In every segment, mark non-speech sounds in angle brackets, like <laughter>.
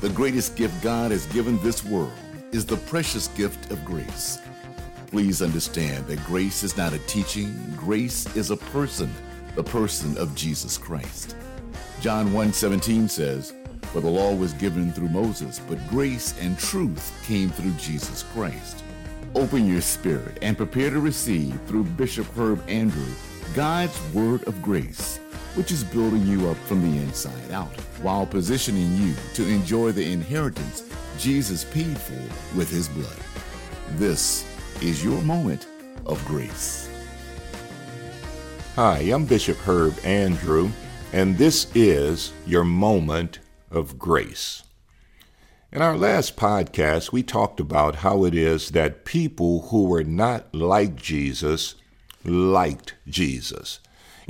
The greatest gift God has given this world is the precious gift of grace. Please understand that grace is not a teaching, grace is a person, the person of Jesus Christ. John 1:17 says, "For the law was given through Moses, but grace and truth came through Jesus Christ." Open your spirit and prepare to receive through Bishop Herb Andrew God's word of grace, which is building you up from the inside out while positioning you to enjoy the inheritance Jesus paid for with his blood. This is your moment of grace. Hi, I'm Bishop Herb Andrew, and this is your moment of grace. In our last podcast, we talked about how it is that people who were not like Jesus liked Jesus.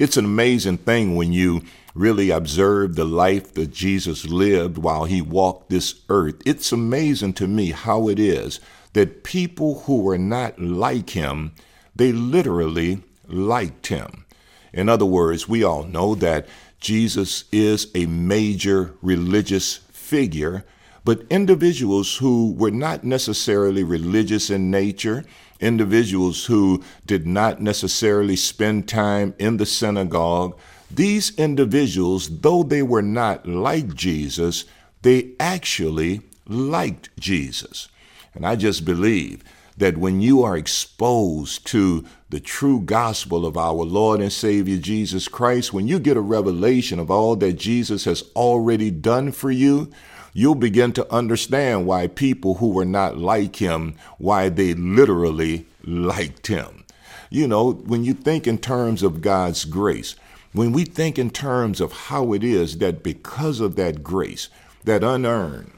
It's an amazing thing when you really observe the life that Jesus lived while he walked this earth. It's amazing to me how it is that people who were not like him, they literally liked him. In other words, we all know that Jesus is a major religious figure, but individuals who were not necessarily religious in nature, individuals who did not necessarily spend time in the synagogue, these individuals, though they were not like Jesus, they actually liked Jesus. And I just believe that when you are exposed to the true gospel of our Lord and Savior Jesus Christ, when you get a revelation of all that Jesus has already done for you, you'll begin to understand why people who were not like him, why they literally liked him. You know, when you think in terms of God's grace, when we think in terms of how it is that because of that grace, that unearned,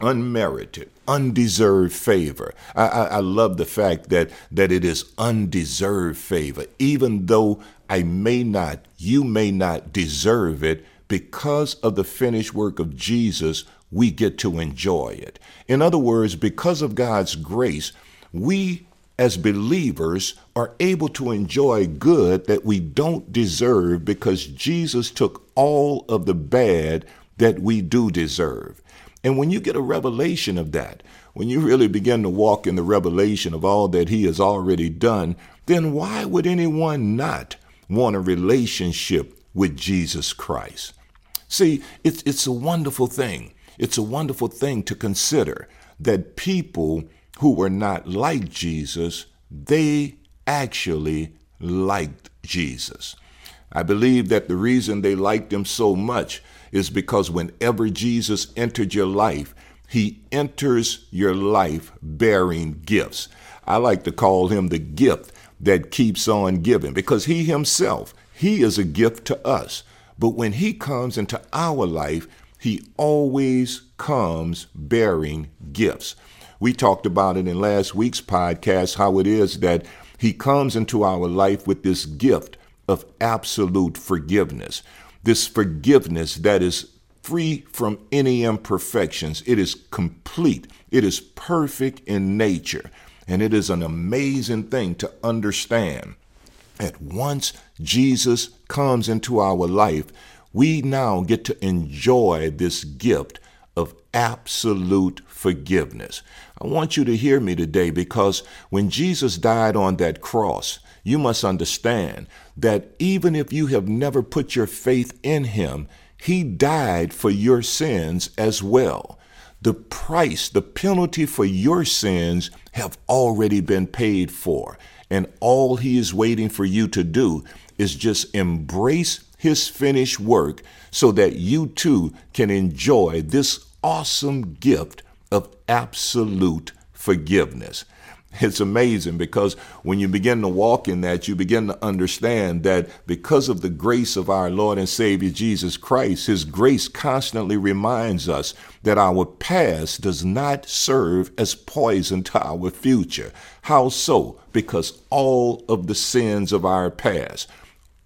unmerited, undeserved favor. I, I, I, love the fact that that it is undeserved favor, even though I may not, you may not deserve it. Because of the finished work of Jesus, we get to enjoy it. In other words, because of God's grace, we as believers are able to enjoy good that we don't deserve because Jesus took all of the bad that we do deserve. And when you get a revelation of that, when you really begin to walk in the revelation of all that He has already done, then why would anyone not want a relationship with Jesus Christ? See, it's, it's a wonderful thing. It's a wonderful thing to consider that people who were not like Jesus, they actually liked Jesus. I believe that the reason they liked him so much is because whenever Jesus entered your life, he enters your life bearing gifts. I like to call him the gift that keeps on giving because he himself, he is a gift to us. But when he comes into our life, he always comes bearing gifts. We talked about it in last week's podcast how it is that he comes into our life with this gift of absolute forgiveness this forgiveness that is free from any imperfections. It is complete, it is perfect in nature. And it is an amazing thing to understand At once Jesus comes into our life, we now get to enjoy this gift of absolute forgiveness. I want you to hear me today because when Jesus died on that cross, you must understand that even if you have never put your faith in him, he died for your sins as well. The price, the penalty for your sins have already been paid for. And all he is waiting for you to do is just embrace his finished work so that you too can enjoy this awesome gift of absolute forgiveness. It's amazing because when you begin to walk in that, you begin to understand that because of the grace of our Lord and Savior Jesus Christ, His grace constantly reminds us that our past does not serve as poison to our future. How so? Because all of the sins of our past,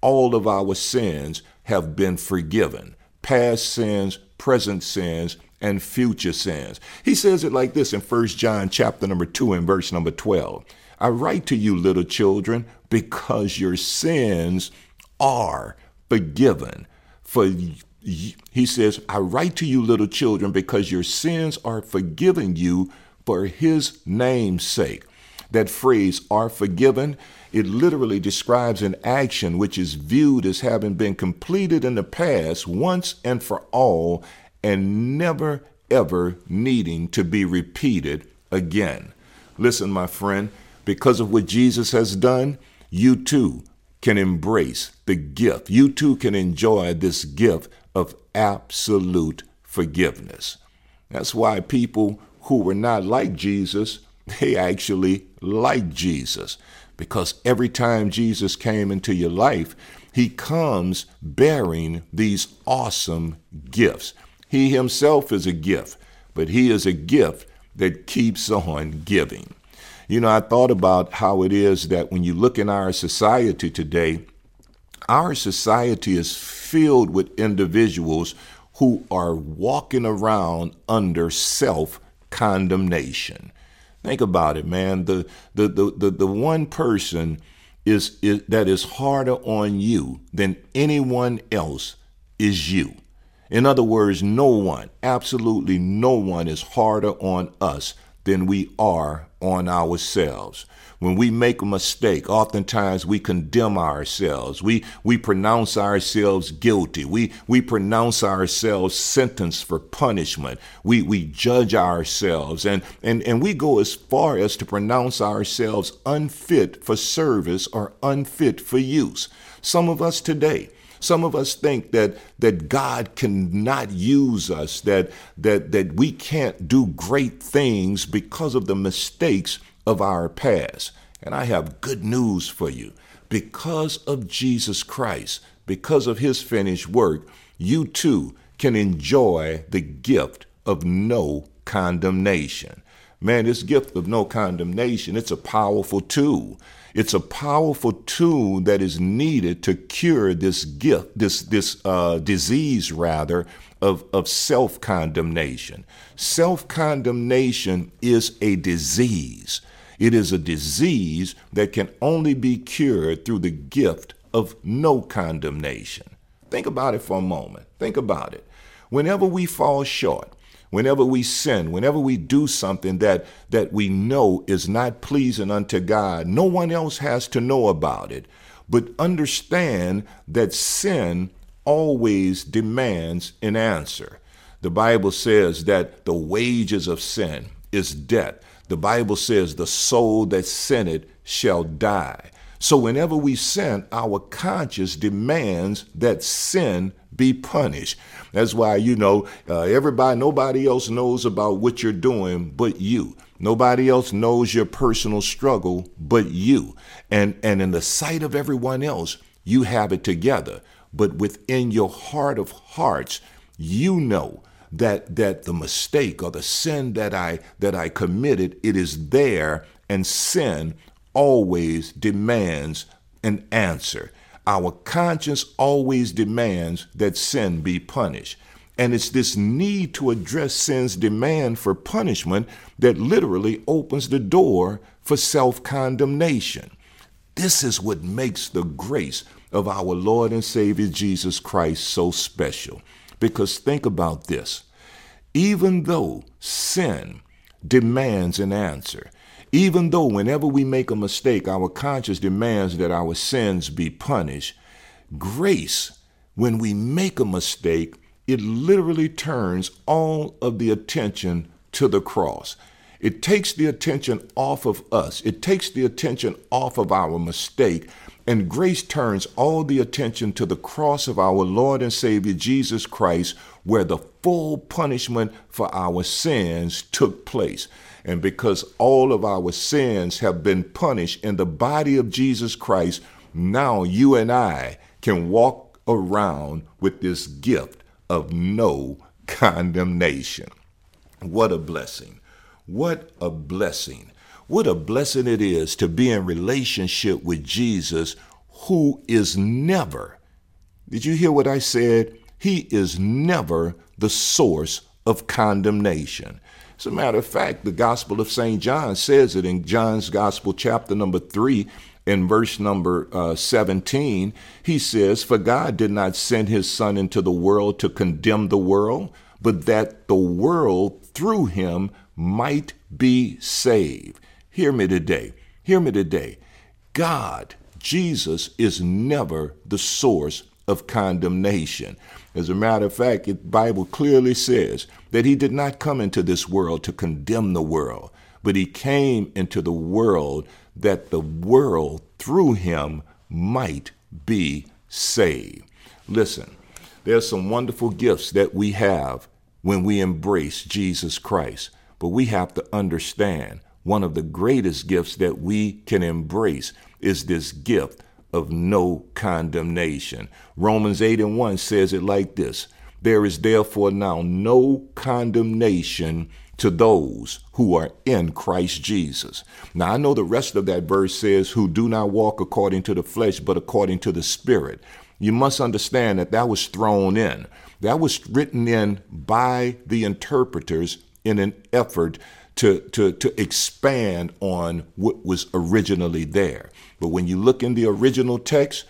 all of our sins have been forgiven. Past sins, present sins, and future sins. He says it like this in 1 John chapter number 2 and verse number 12. I write to you little children because your sins are forgiven for he says, I write to you, little children, because your sins are forgiven you for his name's sake. That phrase, are forgiven, it literally describes an action which is viewed as having been completed in the past once and for all and never ever needing to be repeated again. Listen, my friend, because of what Jesus has done, you too can embrace the gift. You too can enjoy this gift of absolute forgiveness. That's why people who were not like Jesus, they actually like Jesus. Because every time Jesus came into your life, he comes bearing these awesome gifts. He himself is a gift, but he is a gift that keeps on giving. You know, I thought about how it is that when you look in our society today, our society is filled with individuals who are walking around under self condemnation. Think about it, man. The, the, the, the, the one person is, is that is harder on you than anyone else is you. In other words, no one, absolutely no one is harder on us than we are on ourselves. When we make a mistake, oftentimes we condemn ourselves. We, we pronounce ourselves guilty. We, we pronounce ourselves sentenced for punishment. We, we judge ourselves and, and, and we go as far as to pronounce ourselves unfit for service or unfit for use. Some of us today, some of us think that that God cannot use us, that that that we can't do great things because of the mistakes of our past. And I have good news for you. Because of Jesus Christ, because of his finished work, you too can enjoy the gift of no condemnation. Man, this gift of no condemnation, it's a powerful tool. It's a powerful tool that is needed to cure this gift, this this uh, disease rather of, of self condemnation. Self condemnation is a disease. It is a disease that can only be cured through the gift of no condemnation. Think about it for a moment. Think about it. Whenever we fall short, whenever we sin, whenever we do something that, that we know is not pleasing unto God, no one else has to know about it. But understand that sin always demands an answer. The Bible says that the wages of sin is death. The Bible says the soul that sinned shall die. So whenever we sin, our conscience demands that sin be punished. That's why, you know, uh, everybody, nobody else knows about what you're doing but you. Nobody else knows your personal struggle but you. And, and in the sight of everyone else, you have it together. But within your heart of hearts, you know that that the mistake or the sin that I that I committed, it is there, and sin always demands an answer. Our conscience always demands that sin be punished. And it's this need to address sin's demand for punishment that literally opens the door for self condemnation. This is what makes the grace of our Lord and Savior Jesus Christ so special. Because think about this even though sin demands an answer, even though whenever we make a mistake, our conscience demands that our sins be punished, grace, when we make a mistake, it literally turns all of the attention to the cross. It takes the attention off of us. It takes the attention off of our mistake. And grace turns all the attention to the cross of our Lord and Savior Jesus Christ, where the full punishment for our sins took place. And because all of our sins have been punished in the body of Jesus Christ, now you and I can walk around with this gift of no condemnation. What a blessing! What a blessing! What a blessing it is to be in relationship with Jesus, who is never, did you hear what I said? He is never the source of condemnation. As a matter of fact, the Gospel of St. John says it in John's Gospel, chapter number three in verse number uh, 17, he says, For God did not send his Son into the world to condemn the world, but that the world through him might be saved. Hear me today. Hear me today. God, Jesus, is never the source of condemnation. As a matter of fact, the Bible clearly says that he did not come into this world to condemn the world, but he came into the world that the world through him might be saved. Listen, there's some wonderful gifts that we have when we embrace Jesus Christ, but we have to understand one of the greatest gifts that we can embrace is this gift of no condemnation. Romans 8 and 1 says it like this There is therefore now no condemnation to those who are in Christ Jesus. Now, I know the rest of that verse says, who do not walk according to the flesh, but according to the Spirit. You must understand that that was thrown in. That was written in by the interpreters in an effort to, to, to expand on what was originally there. But when you look in the original text,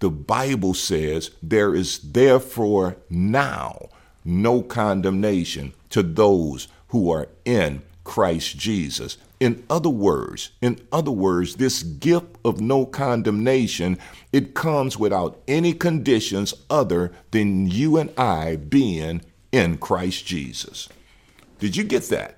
the Bible says there is therefore now no condemnation to those who are in Christ Jesus. In other words, in other words, this gift of no condemnation, it comes without any conditions other than you and I being in Christ Jesus. Did you get that?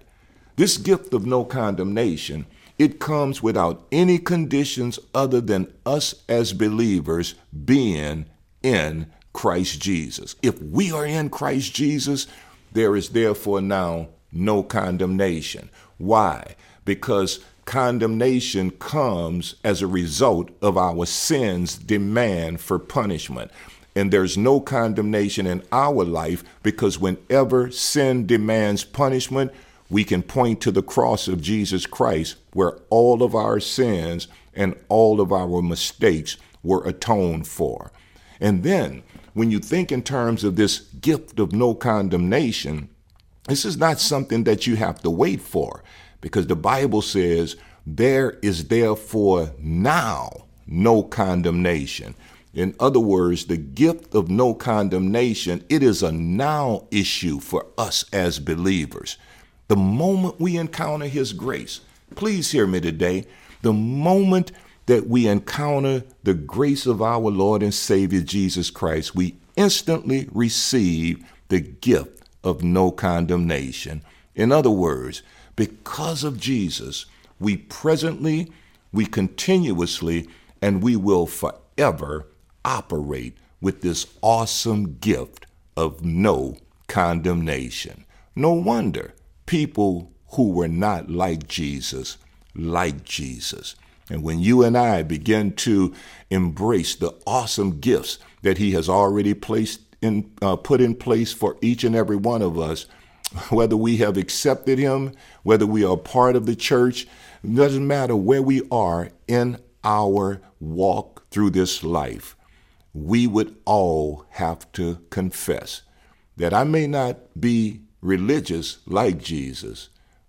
This gift of no condemnation, it comes without any conditions other than us as believers being in Christ Jesus. If we are in Christ Jesus, there is therefore now no condemnation. Why? Because condemnation comes as a result of our sin's demand for punishment. And there's no condemnation in our life because whenever sin demands punishment, we can point to the cross of Jesus Christ where all of our sins and all of our mistakes were atoned for. And then, when you think in terms of this gift of no condemnation, this is not something that you have to wait for because the Bible says, There is therefore now no condemnation. In other words, the gift of no condemnation, it is a now issue for us as believers. The moment we encounter His grace, please hear me today, the moment that we encounter the grace of our Lord and Savior Jesus Christ, we instantly receive the gift of no condemnation. In other words, because of Jesus, we presently, we continuously, and we will forever operate with this awesome gift of no condemnation. No wonder people who were not like Jesus like Jesus. And when you and I begin to embrace the awesome gifts that He has already placed in, uh, put in place for each and every one of us, <laughs> whether we have accepted Him, whether we are part of the church, doesn't matter where we are in our walk through this life, we would all have to confess that I may not be religious like Jesus,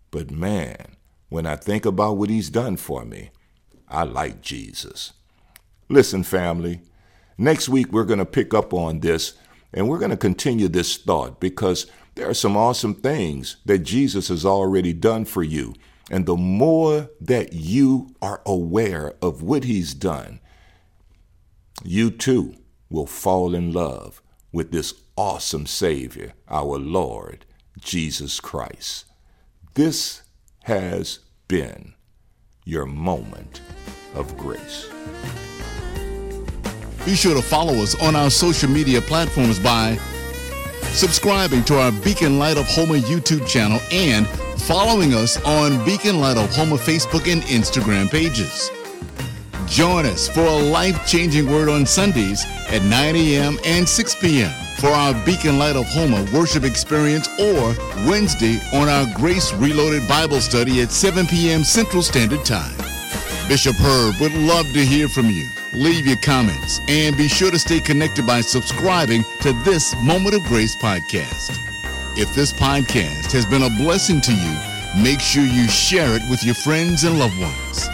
but man, when I think about what He's done for me, I like Jesus. Listen, family, next week we're going to pick up on this and we're going to continue this thought because there are some awesome things that Jesus has already done for you. And the more that you are aware of what he's done, you too will fall in love with this awesome Savior, our Lord Jesus Christ. This has been your moment of grace. Be sure to follow us on our social media platforms by subscribing to our Beacon Light of Homer YouTube channel and following us on Beacon Light of Homer Facebook and Instagram pages. Join us for a life changing word on Sundays at 9 a.m. and 6 p.m. for our Beacon Light of Homer worship experience or Wednesday on our Grace Reloaded Bible study at 7 p.m. Central Standard Time. Bishop Herb would love to hear from you leave your comments, and be sure to stay connected by subscribing to this Moment of Grace podcast. If this podcast has been a blessing to you, make sure you share it with your friends and loved ones.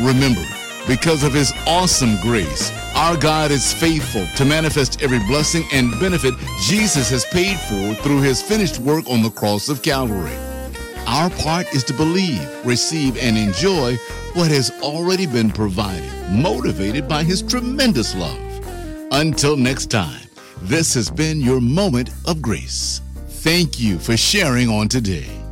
Remember, Because of his awesome grace, our God is faithful to manifest every blessing and benefit Jesus has paid for through his finished work on the cross of Calvary. Our part is to believe, receive, and enjoy what has already been provided, motivated by his tremendous love. Until next time, this has been your moment of grace. Thank you for sharing on today.